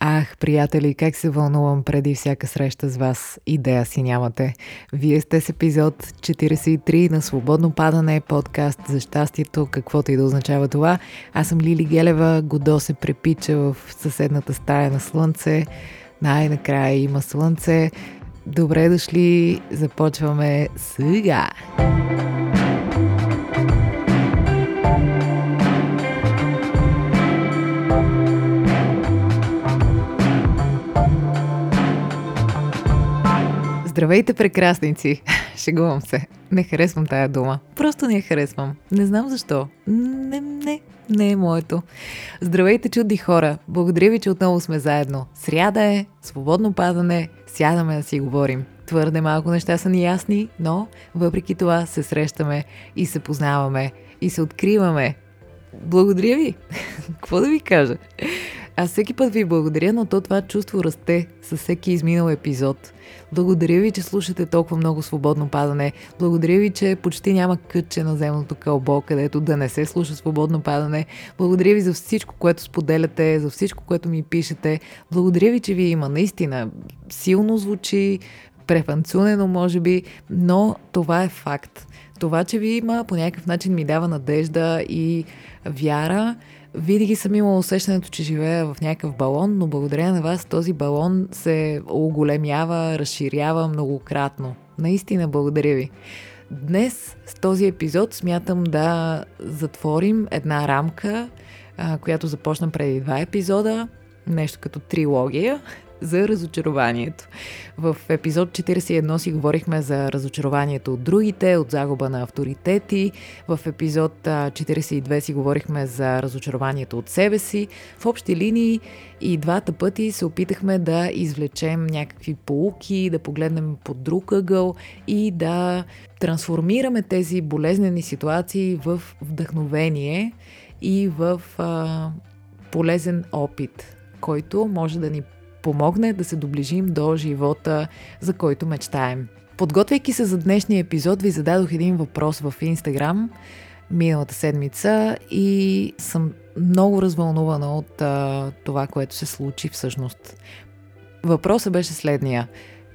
Ах, приятели, как се вълнувам преди всяка среща с вас. Идея си нямате. Вие сте с епизод 43 на Свободно падане, подкаст за щастието, каквото и да означава това. Аз съм Лили Гелева, Годо се препича в съседната стая на слънце. Най-накрая има слънце. Добре дошли, започваме сега. Здравейте, прекрасници! Шегувам се. Не харесвам тая дума. Просто не я харесвам. Не знам защо. Не, не, не е моето. Здравейте, чудни хора! Благодаря ви, че отново сме заедно. Сряда е, свободно падане, сядаме да си говорим. Твърде малко неща са ни ясни, но въпреки това се срещаме и се познаваме и се откриваме. Благодаря ви! Какво да ви кажа? Аз всеки път ви благодаря, но то това чувство расте със всеки изминал епизод. Благодаря ви, че слушате толкова много свободно падане. Благодаря ви, че почти няма кътче на земното кълбо, където да не се слуша свободно падане. Благодаря ви за всичко, което споделяте, за всичко, което ми пишете. Благодаря ви, че ви има. Наистина, силно звучи, префанцунено може би, но това е факт. Това, че ви има, по някакъв начин ми дава надежда и вяра, винаги съм имала усещането, че живея в някакъв балон, но благодаря на вас този балон се оголемява, разширява многократно. Наистина благодаря ви. Днес с този епизод смятам да затворим една рамка, която започна преди два епизода, нещо като трилогия, за разочарованието. В епизод 41 си говорихме за разочарованието от другите, от загуба на авторитети. В епизод 42 си говорихме за разочарованието от себе си. В общи линии и двата пъти се опитахме да извлечем някакви полуки, да погледнем по друг ъгъл и да трансформираме тези болезнени ситуации в вдъхновение и в а, полезен опит, който може да ни помогне да се доближим до живота, за който мечтаем. Подготвяйки се за днешния епизод, ви зададох един въпрос в Инстаграм миналата седмица и съм много развълнувана от а, това, което се случи всъщност. Въпросът беше следния.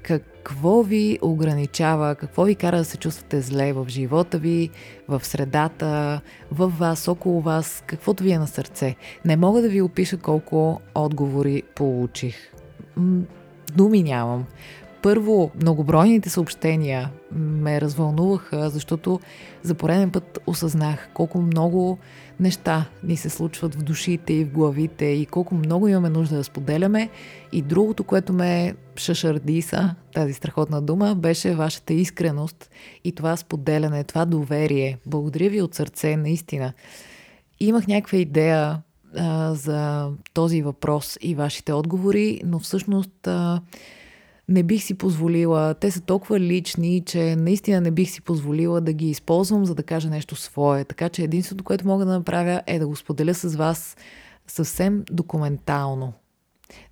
Какво ви ограничава, какво ви кара да се чувствате зле в живота ви, в средата, в вас, около вас, каквото ви е на сърце? Не мога да ви опиша колко отговори получих думи нямам. Първо, многобройните съобщения ме развълнуваха, защото за пореден път осъзнах колко много неща ни се случват в душите и в главите и колко много имаме нужда да споделяме. И другото, което ме шашардиса, тази страхотна дума, беше вашата искреност и това споделяне, това доверие. Благодаря ви от сърце, наистина. Имах някаква идея а, за този въпрос и вашите отговори, но всъщност а, не бих си позволила, те са толкова лични, че наистина не бих си позволила да ги използвам, за да кажа нещо свое. Така че единственото, което мога да направя е да го споделя с вас съвсем документално.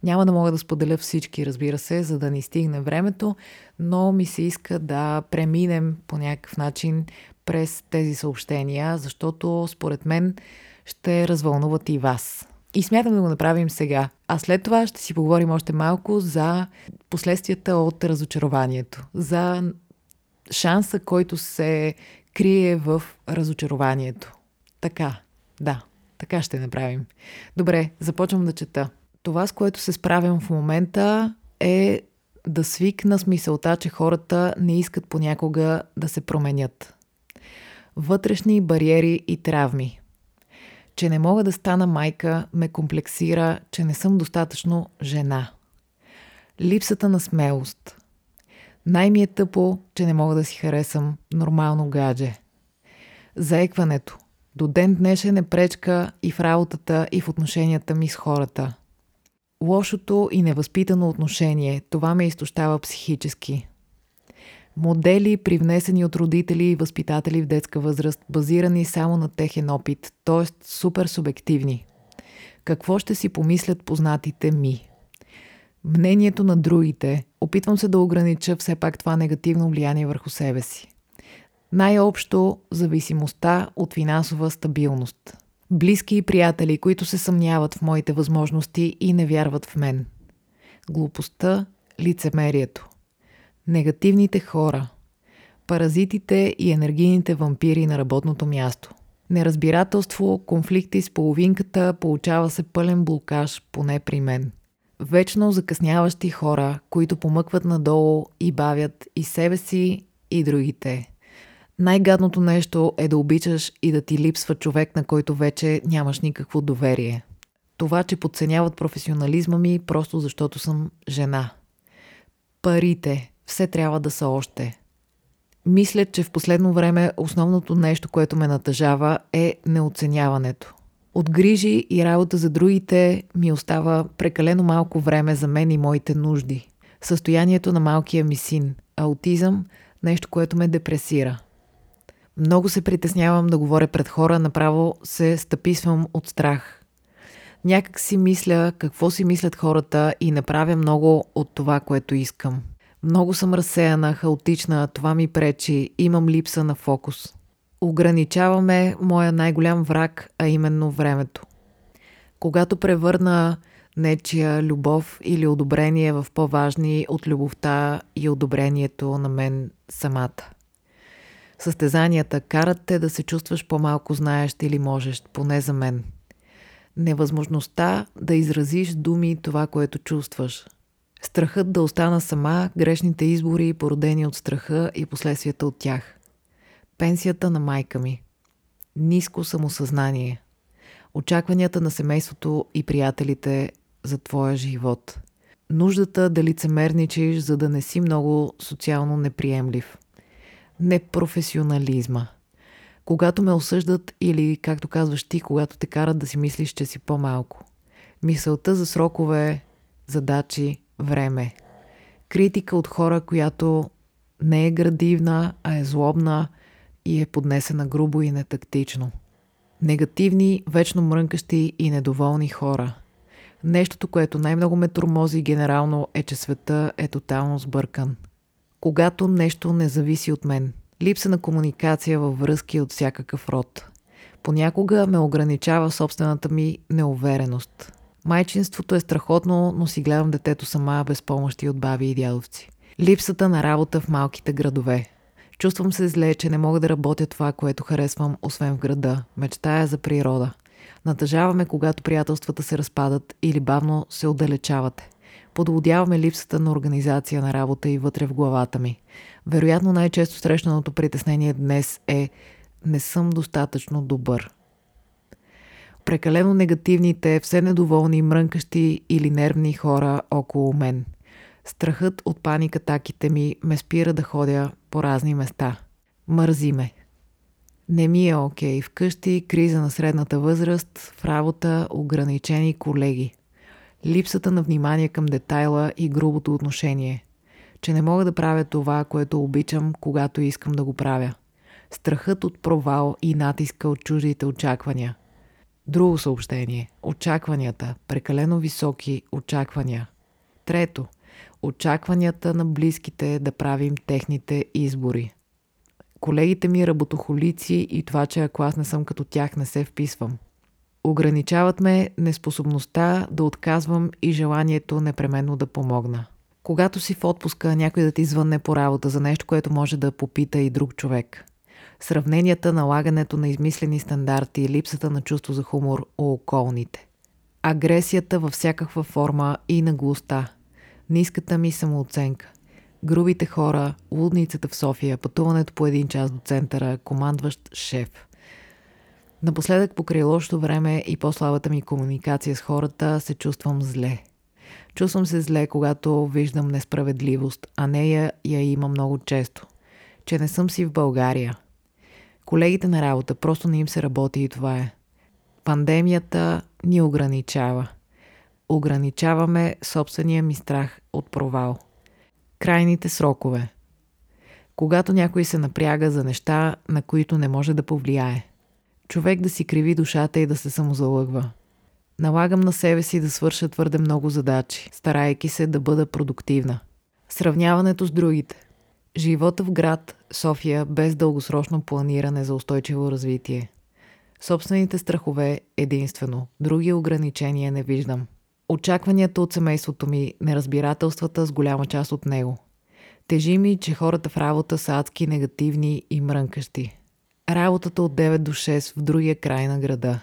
Няма да мога да споделя всички, разбира се, за да ни стигне времето, но ми се иска да преминем по някакъв начин през тези съобщения, защото според мен ще развълнуват и вас. И смятам да го направим сега. А след това ще си поговорим още малко за последствията от разочарованието. За шанса, който се крие в разочарованието. Така, да, така ще направим. Добре, започвам да чета. Това, с което се справям в момента е да свикна с мисълта, че хората не искат понякога да се променят. Вътрешни бариери и травми че не мога да стана майка ме комплексира, че не съм достатъчно жена. Липсата на смелост. Най-ми е тъпо, че не мога да си харесам нормално гадже. Заекването. До ден днешен е пречка и в работата, и в отношенията ми с хората. Лошото и невъзпитано отношение, това ме изтощава психически модели, привнесени от родители и възпитатели в детска възраст, базирани само на техен опит, т.е. супер субективни. Какво ще си помислят познатите ми? Мнението на другите. Опитвам се да огранича все пак това негативно влияние върху себе си. Най-общо зависимостта от финансова стабилност. Близки и приятели, които се съмняват в моите възможности и не вярват в мен. Глупостта, лицемерието. Негативните хора. Паразитите и енергийните вампири на работното място. Неразбирателство, конфликти с половинката, получава се пълен блокаж, поне при мен. Вечно закъсняващи хора, които помъкват надолу и бавят и себе си, и другите. Най-гадното нещо е да обичаш и да ти липсва човек, на който вече нямаш никакво доверие. Това, че подценяват професионализма ми, просто защото съм жена. Парите. Все трябва да са още. Мисля, че в последно време основното нещо, което ме натъжава е неоценяването. От грижи и работа за другите ми остава прекалено малко време за мен и моите нужди. Състоянието на малкия ми син, аутизъм, нещо, което ме депресира. Много се притеснявам да говоря пред хора, направо се стъписвам от страх. Някак си мисля какво си мислят хората и не правя много от това, което искам. Много съм разсеяна, хаотична, това ми пречи, имам липса на фокус. Ограничаваме моя най-голям враг, а именно времето. Когато превърна нечия любов или одобрение в по-важни от любовта и одобрението на мен самата. Състезанията карат те да се чувстваш по-малко знаещ или можеш, поне за мен. Невъзможността да изразиш думи това, което чувстваш – Страхът да остана сама, грешните избори, породени от страха и последствията от тях. Пенсията на майка ми. Ниско самосъзнание. Очакванията на семейството и приятелите за твоя живот. Нуждата да лицемерничиш, за да не си много социално неприемлив. Непрофесионализма. Когато ме осъждат или, както казваш ти, когато те карат да си мислиш, че си по-малко. Мисълта за срокове, задачи, време. Критика от хора, която не е градивна, а е злобна и е поднесена грубо и нетактично. Негативни, вечно мрънкащи и недоволни хора. Нещото, което най-много ме тормози генерално е, че света е тотално сбъркан. Когато нещо не зависи от мен. Липса на комуникация във връзки от всякакъв род. Понякога ме ограничава собствената ми неувереност. Майчинството е страхотно, но си гледам детето сама без помощи от баби и дядовци. Липсата на работа в малките градове. Чувствам се зле, че не мога да работя това, което харесвам, освен в града. Мечтая за природа. Натъжаваме, когато приятелствата се разпадат или бавно се отдалечавате. Подводяваме липсата на организация на работа и вътре в главата ми. Вероятно най-често срещаното притеснение днес е не съм достатъчно добър прекалено негативните, все недоволни, мрънкащи или нервни хора около мен. Страхът от паникатаките ми ме спира да ходя по разни места. Мързи ме. Не ми е окей. Okay. Вкъщи криза на средната възраст, в работа ограничени колеги. Липсата на внимание към детайла и грубото отношение. Че не мога да правя това, което обичам, когато искам да го правя. Страхът от провал и натиска от чуждите очаквания – Друго съобщение. Очакванията. Прекалено високи очаквания. Трето. Очакванията на близките да правим техните избори. Колегите ми работохолици и това, че ако аз не съм като тях, не се вписвам. Ограничават ме неспособността да отказвам и желанието непременно да помогна. Когато си в отпуска, някой да ти звънне по работа за нещо, което може да попита и друг човек сравненията, налагането на измислени стандарти и липсата на чувство за хумор у околните. Агресията във всякаква форма и наглостта. Ниската ми самооценка. Грубите хора, лудницата в София, пътуването по един час до центъра, командващ шеф. Напоследък, покрай лошото време и по-слабата ми комуникация с хората, се чувствам зле. Чувствам се зле, когато виждам несправедливост, а нея я има много често. Че не съм си в България – Колегите на работа просто не им се работи и това е. Пандемията ни ограничава. Ограничаваме собствения ми страх от провал. Крайните срокове. Когато някой се напряга за неща, на които не може да повлияе. Човек да си криви душата и да се самозалъгва. Налагам на себе си да свърша твърде много задачи, старайки се да бъда продуктивна. Сравняването с другите – Живота в град София без дългосрочно планиране за устойчиво развитие. Собствените страхове единствено, други ограничения не виждам. Очакванията от семейството ми, неразбирателствата с голяма част от него. Тежи ми, че хората в работа са адски негативни и мрънкащи. Работата от 9 до 6 в другия край на града.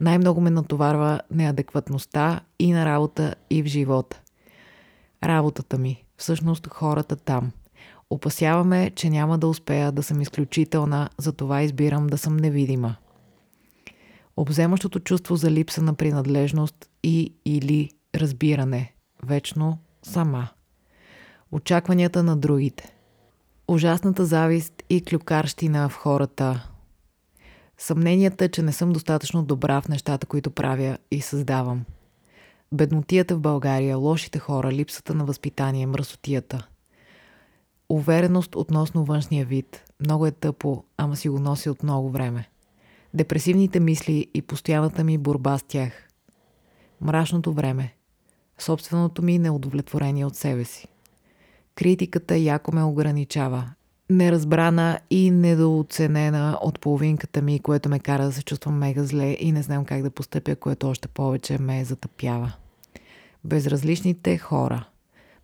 Най-много ме натоварва неадекватността и на работа, и в живота. Работата ми, всъщност хората там. Опасяваме, че няма да успея да съм изключителна, затова избирам да съм невидима. Обземащото чувство за липса на принадлежност и или разбиране. Вечно сама. Очакванията на другите. Ужасната завист и клюкарщина в хората. Съмненията, че не съм достатъчно добра в нещата, които правя и създавам. Беднотията в България, лошите хора, липсата на възпитание, мръсотията. Увереност относно външния вид. Много е тъпо, ама си го носи от много време. Депресивните мисли и постоянната ми борба с тях. Мрачното време. Собственото ми неудовлетворение от себе си. Критиката яко ме ограничава. Неразбрана и недооценена от половинката ми, което ме кара да се чувствам мега зле и не знам как да постъпя, което още повече ме затъпява. Безразличните хора.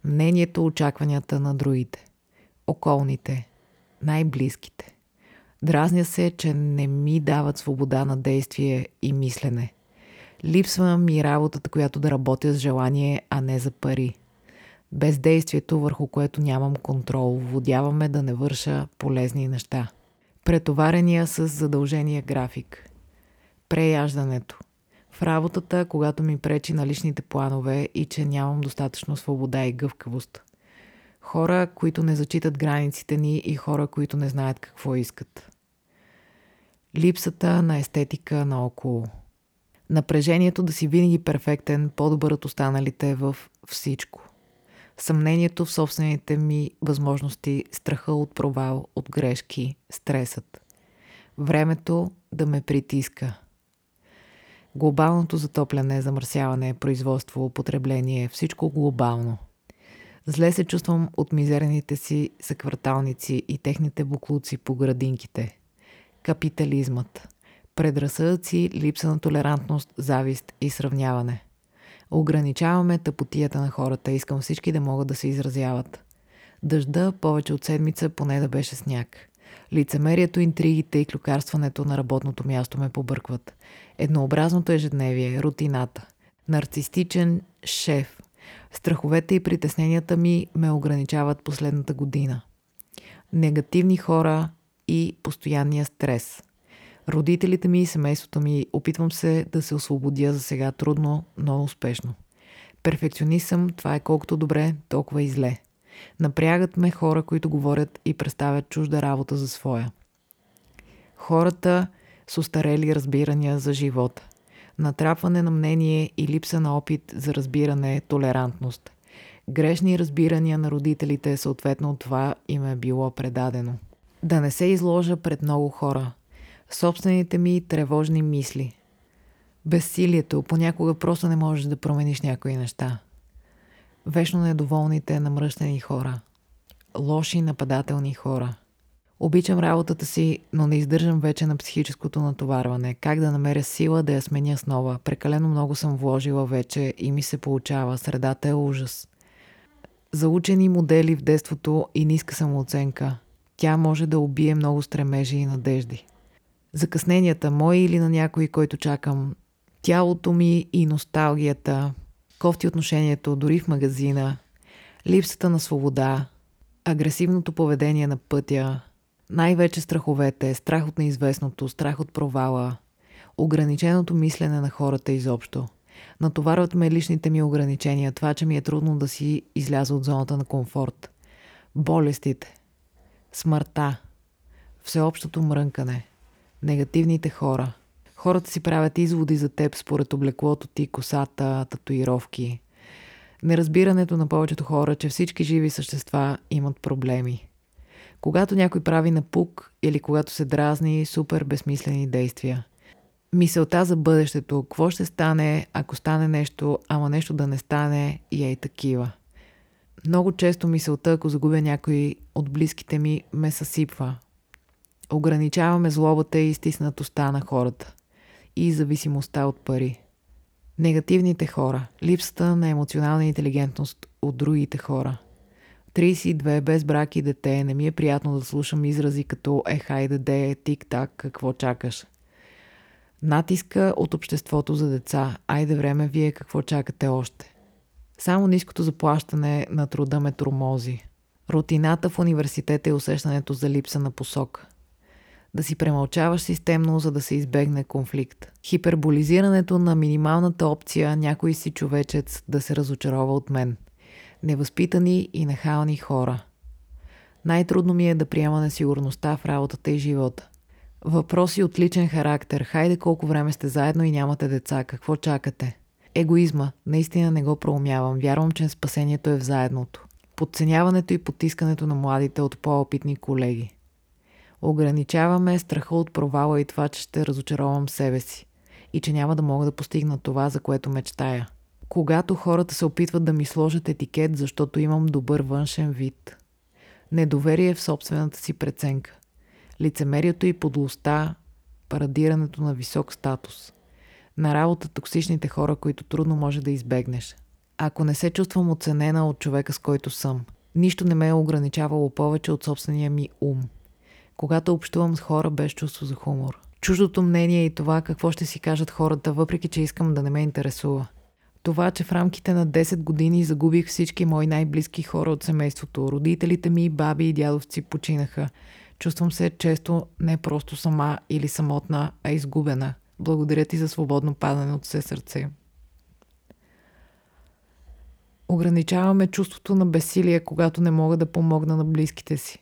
Мнението, очакванията на другите. Околните. Най-близките. Дразня се, че не ми дават свобода на действие и мислене. Липсва ми работата, която да работя с желание, а не за пари. Бездействието, върху което нямам контрол, водяваме да не върша полезни неща. Претоварения с задължения график. Преяждането. В работата, когато ми пречи на личните планове и че нямам достатъчно свобода и гъвкавост. Хора, които не зачитат границите ни и хора, които не знаят какво искат. Липсата на естетика наоколо. Напрежението да си винаги перфектен, по-добър от останалите в всичко. Съмнението в собствените ми възможности, страха от провал, от грешки, стресът. Времето да ме притиска. Глобалното затопляне, замърсяване, производство, употребление, всичко глобално. Зле се чувствам от мизерните си съкварталници и техните буклуци по градинките. Капитализмът. Предразсъдъци, липса на толерантност, завист и сравняване. Ограничаваме тъпотията на хората. Искам всички да могат да се изразяват. Дъжда повече от седмица поне да беше сняг. Лицемерието, интригите и клюкарстването на работното място ме побъркват. Еднообразното ежедневие, рутината. Нарцистичен шеф. Страховете и притесненията ми ме ограничават последната година. Негативни хора и постоянния стрес. Родителите ми и семейството ми опитвам се да се освободя за сега трудно, но успешно. Перфекционист това е колкото добре, толкова и зле. Напрягат ме хора, които говорят и представят чужда работа за своя. Хората с устарели разбирания за живота. Натрапване на мнение и липса на опит за разбиране, толерантност. Грешни разбирания на родителите, съответно от това им е било предадено. Да не се изложа пред много хора. Собствените ми тревожни мисли. Безсилието, понякога просто не можеш да промениш някои неща. Вечно недоволните, намръщени хора. Лоши, нападателни хора. Обичам работата си, но не издържам вече на психическото натоварване. Как да намеря сила да я сменя с нова? Прекалено много съм вложила вече и ми се получава. Средата е ужас. Заучени модели в детството и ниска самооценка. Тя може да убие много стремежи и надежди. Закъсненията мои или на някой, който чакам. Тялото ми и носталгията. Кофти отношението дори в магазина. Липсата на свобода. Агресивното поведение на пътя. Най-вече страховете, страх от неизвестното, страх от провала. Ограниченото мислене на хората изобщо. Натоварват ме личните ми ограничения, това, че ми е трудно да си изляза от зоната на комфорт. Болестите, смъртта, всеобщото мрънкане, негативните хора. Хората си правят изводи за теб според облеклото ти, косата, татуировки. Неразбирането на повечето хора, че всички живи същества имат проблеми. Когато някой прави напук или когато се дразни, супер безсмислени действия. Мисълта за бъдещето, какво ще стане, ако стане нещо, ама нещо да не стане и е и такива. Много често мисълта, ако загубя някой от близките ми, ме съсипва. Ограничаваме злобата и стиснатостта на хората. и зависимостта от пари. Негативните хора, липсата на емоционална интелигентност от другите хора. 32, без брак и дете, не ми е приятно да слушам изрази като е хайде де, тик-так, какво чакаш. Натиска от обществото за деца, айде време вие какво чакате още. Само ниското заплащане на труда ме тромози. Рутината в университета е усещането за липса на посока. Да си премълчаваш системно, за да се избегне конфликт. Хиперболизирането на минималната опция някой си човечец да се разочарова от мен. Невъзпитани и нахални хора. Най-трудно ми е да приема несигурността в работата и живота. Въпроси от личен характер. Хайде колко време сте заедно и нямате деца. Какво чакате? Егоизма. Наистина не го проумявам. Вярвам, че спасението е в заедното. Подценяването и потискането на младите от по-опитни колеги. Ограничаваме страха от провала и това, че ще разочаровам себе си. И че няма да мога да постигна това, за което мечтая. Когато хората се опитват да ми сложат етикет, защото имам добър външен вид. Недоверие в собствената си преценка. Лицемерието и подлостта, парадирането на висок статус. На работа токсичните хора, които трудно може да избегнеш. Ако не се чувствам оценена от човека, с който съм, нищо не ме е ограничавало повече от собствения ми ум. Когато общувам с хора без чувство за хумор. Чуждото мнение и това какво ще си кажат хората, въпреки че искам да не ме интересува. Това, че в рамките на 10 години загубих всички мои най-близки хора от семейството. Родителите ми, баби и дядовци починаха. Чувствам се често не просто сама или самотна, а изгубена. Благодаря ти за свободно падане от все сърце. Ограничаваме чувството на бесилие, когато не мога да помогна на близките си.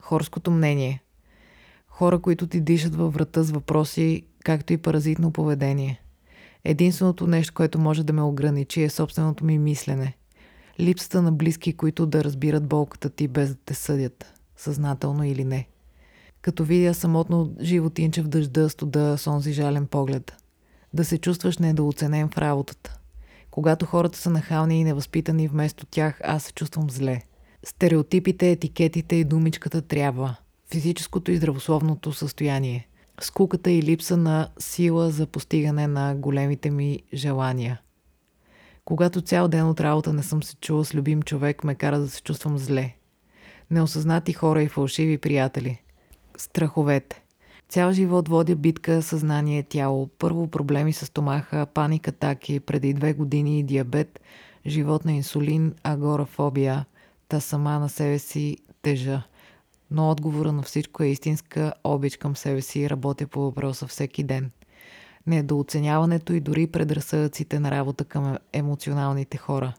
Хорското мнение. Хора, които ти дишат във врата с въпроси, както и паразитно поведение. Единственото нещо, което може да ме ограничи е собственото ми мислене. Липсата на близки, които да разбират болката ти без да те съдят съзнателно или не. Като видя самотно животинче в дъжда, студа, сонзи жален поглед. Да се чувстваш недооценен в работата. Когато хората са нахални и невъзпитани вместо тях, аз се чувствам зле. Стереотипите, етикетите и думичката трябва. Физическото и здравословното състояние. Скуката и липса на сила за постигане на големите ми желания. Когато цял ден от работа не съм се чула с любим човек, ме кара да се чувствам зле неосъзнати хора и фалшиви приятели. Страховете. Цял живот водя битка съзнание тяло. Първо проблеми с стомаха, паник атаки, преди две години диабет, живот на инсулин, агорафобия. Та сама на себе си тежа. Но отговора на всичко е истинска обич към себе си и работя по въпроса всеки ден. Недооценяването и дори предразсъдъците на работа към емоционалните хора.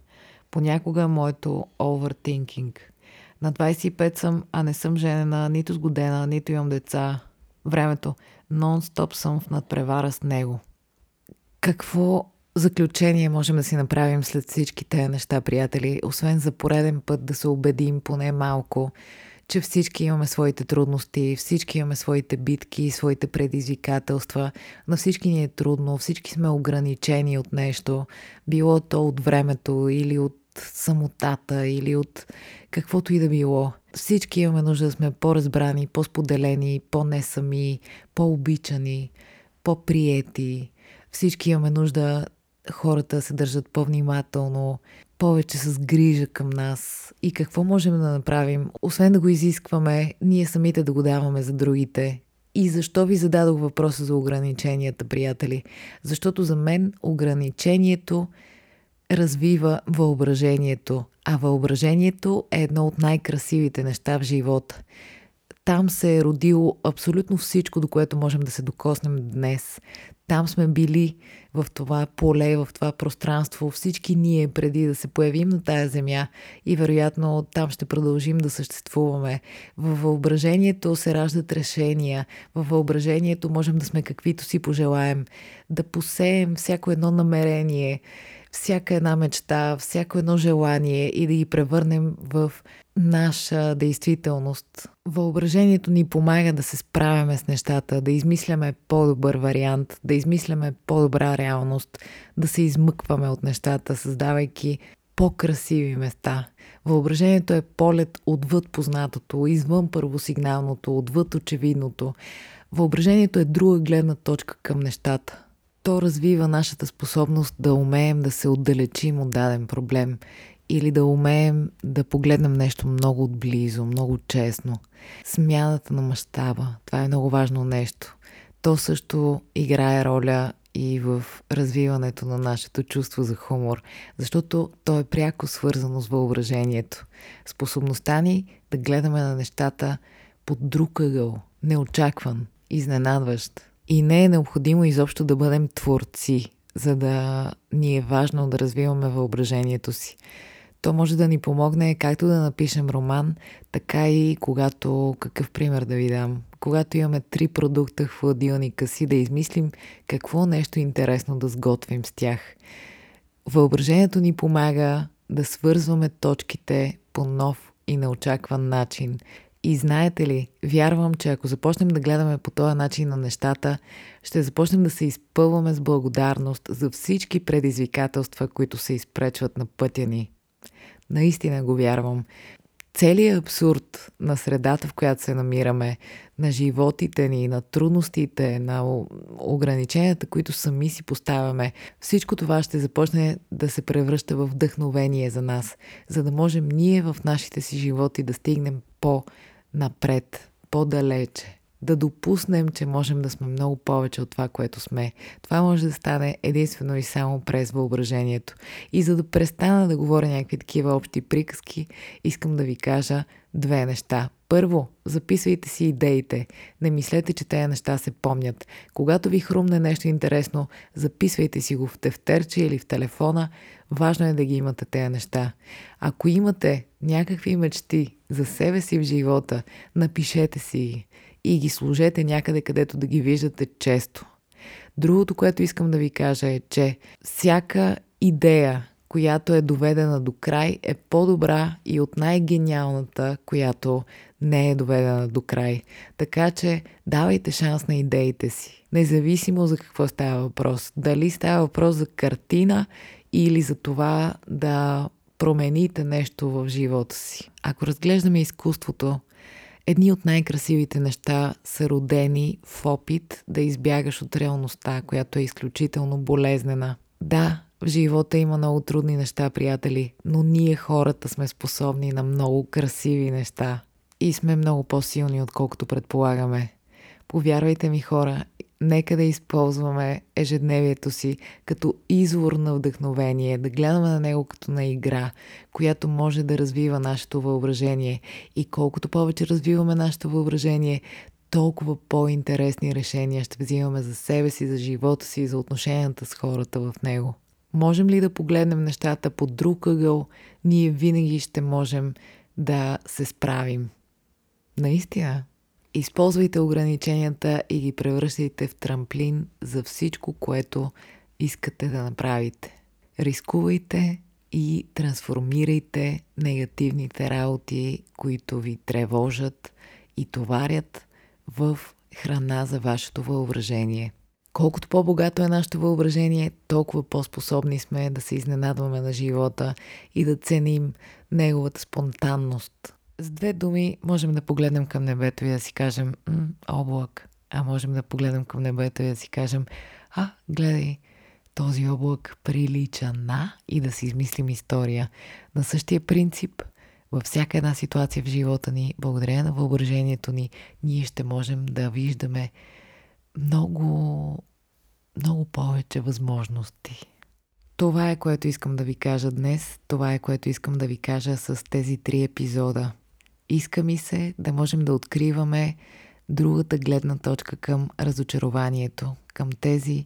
Понякога е моето overthinking – на 25 съм, а не съм женена, нито сгодена, нито имам деца. Времето. Нон-стоп съм в надпревара с него. Какво заключение можем да си направим след всички тези неща, приятели, освен за пореден път да се убедим поне малко, че всички имаме своите трудности, всички имаме своите битки, своите предизвикателства, на всички ни е трудно, всички сме ограничени от нещо, било то от времето или от самотата или от каквото и да било. Всички имаме нужда да сме по-разбрани, по-споделени, по-несами, по-обичани, по-приети. Всички имаме нужда хората се държат по-внимателно, повече с грижа към нас. И какво можем да направим, освен да го изискваме, ние самите да го даваме за другите. И защо ви зададох въпроса за ограниченията, приятели? Защото за мен ограничението развива въображението, а въображението е едно от най-красивите неща в живота. Там се е родило абсолютно всичко, до което можем да се докоснем днес. Там сме били в това поле, в това пространство, всички ние преди да се появим на тая земя и вероятно там ще продължим да съществуваме. Във въображението се раждат решения, във въображението можем да сме каквито си пожелаем, да посеем всяко едно намерение, всяка една мечта, всяко едно желание и да ги превърнем в наша действителност. Въображението ни помага да се справяме с нещата, да измисляме по-добър вариант, да измисляме по-добра реалност, да се измъкваме от нещата, създавайки по-красиви места. Въображението е полет отвъд познатото, извън първосигналното, отвъд очевидното. Въображението е друга гледна точка към нещата. То развива нашата способност да умеем да се отдалечим от даден проблем или да умеем да погледнем нещо много отблизо, много честно. Смяната на мащаба, това е много важно нещо. То също играе роля и в развиването на нашето чувство за хумор, защото то е пряко свързано с въображението. Способността ни да гледаме на нещата под друг ъгъл, неочакван, изненадващ. И не е необходимо изобщо да бъдем творци, за да ни е важно да развиваме въображението си. То може да ни помогне както да напишем роман, така и когато, какъв пример да ви дам, когато имаме три продукта в хладилника си, да измислим какво нещо интересно да сготвим с тях. Въображението ни помага да свързваме точките по нов и неочакван начин. И знаете ли, вярвам, че ако започнем да гледаме по този начин на нещата, ще започнем да се изпълваме с благодарност за всички предизвикателства, които се изпречват на пътя ни. Наистина го вярвам. Целият абсурд на средата, в която се намираме, на животите ни, на трудностите, на ограниченията, които сами си поставяме, всичко това ще започне да се превръща в вдъхновение за нас, за да можем ние в нашите си животи да стигнем по-напред, по-далече да допуснем, че можем да сме много повече от това, което сме. Това може да стане единствено и само през въображението. И за да престана да говоря някакви такива общи приказки, искам да ви кажа две неща. Първо, записвайте си идеите. Не мислете, че тези неща се помнят. Когато ви хрумне нещо интересно, записвайте си го в тефтерче или в телефона. Важно е да ги имате тези неща. Ако имате някакви мечти за себе си в живота, напишете си ги и ги сложете някъде, където да ги виждате често. Другото, което искам да ви кажа е, че всяка идея, която е доведена до край, е по-добра и от най-гениалната, която не е доведена до край. Така че давайте шанс на идеите си. Независимо за какво става въпрос. Дали става въпрос за картина или за това да промените нещо в живота си. Ако разглеждаме изкуството Едни от най-красивите неща са родени в опит да избягаш от реалността, която е изключително болезнена. Да, в живота има много трудни неща, приятели, но ние хората сме способни на много красиви неща и сме много по-силни, отколкото предполагаме. Повярвайте ми, хора, нека да използваме ежедневието си като извор на вдъхновение, да гледаме на него като на игра, която може да развива нашето въображение. И колкото повече развиваме нашето въображение, толкова по-интересни решения ще взимаме за себе си, за живота си и за отношенията с хората в него. Можем ли да погледнем нещата по друг ъгъл, ние винаги ще можем да се справим. Наистина, Използвайте ограниченията и ги превръщайте в трамплин за всичко, което искате да направите. Рискувайте и трансформирайте негативните работи, които ви тревожат и товарят в храна за вашето въображение. Колкото по-богато е нашето въображение, толкова по-способни сме да се изненадваме на живота и да ценим неговата спонтанност, с две думи можем да погледнем към небето и да си кажем облак, а можем да погледнем към небето и да си кажем а, гледай, този облак прилича на и да си измислим история. На същия принцип, във всяка една ситуация в живота ни, благодарение на въображението ни, ние ще можем да виждаме много, много повече възможности. Това е което искам да ви кажа днес. Това е което искам да ви кажа с тези три епизода – иска ми се да можем да откриваме другата гледна точка към разочарованието, към тези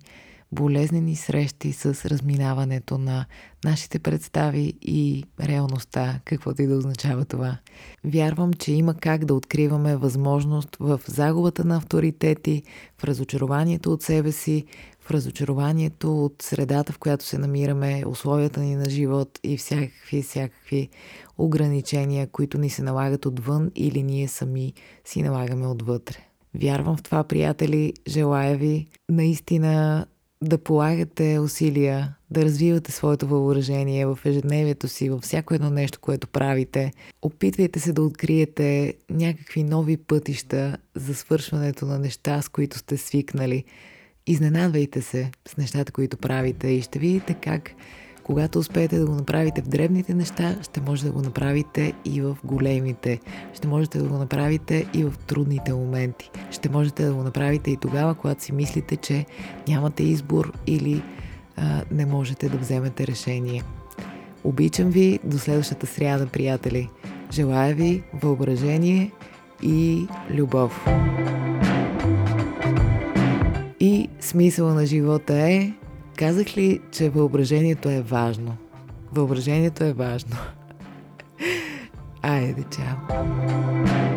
болезнени срещи с разминаването на нашите представи и реалността, каквото и да означава това. Вярвам, че има как да откриваме възможност в загубата на авторитети, в разочарованието от себе си, в разочарованието от средата, в която се намираме, условията ни на живот и всякакви, всякакви ограничения, които ни се налагат отвън или ние сами си налагаме отвътре. Вярвам в това, приятели. Желая ви наистина да полагате усилия, да развивате своето въоръжение в ежедневието си, във всяко едно нещо, което правите. Опитвайте се да откриете някакви нови пътища за свършването на неща, с които сте свикнали. Изненадвайте се с нещата, които правите и ще видите как когато успеете да го направите в дребните неща, ще може да го направите и в големите. Ще можете да го направите и в трудните моменти. Ще можете да го направите и тогава, когато си мислите, че нямате избор или а, не можете да вземете решение. Обичам ви до следващата сряда, приятели. Желая ви въображение и любов. И смисъла на живота е Казах ли, че въображението е важно? Въображението е важно. Айде, чао!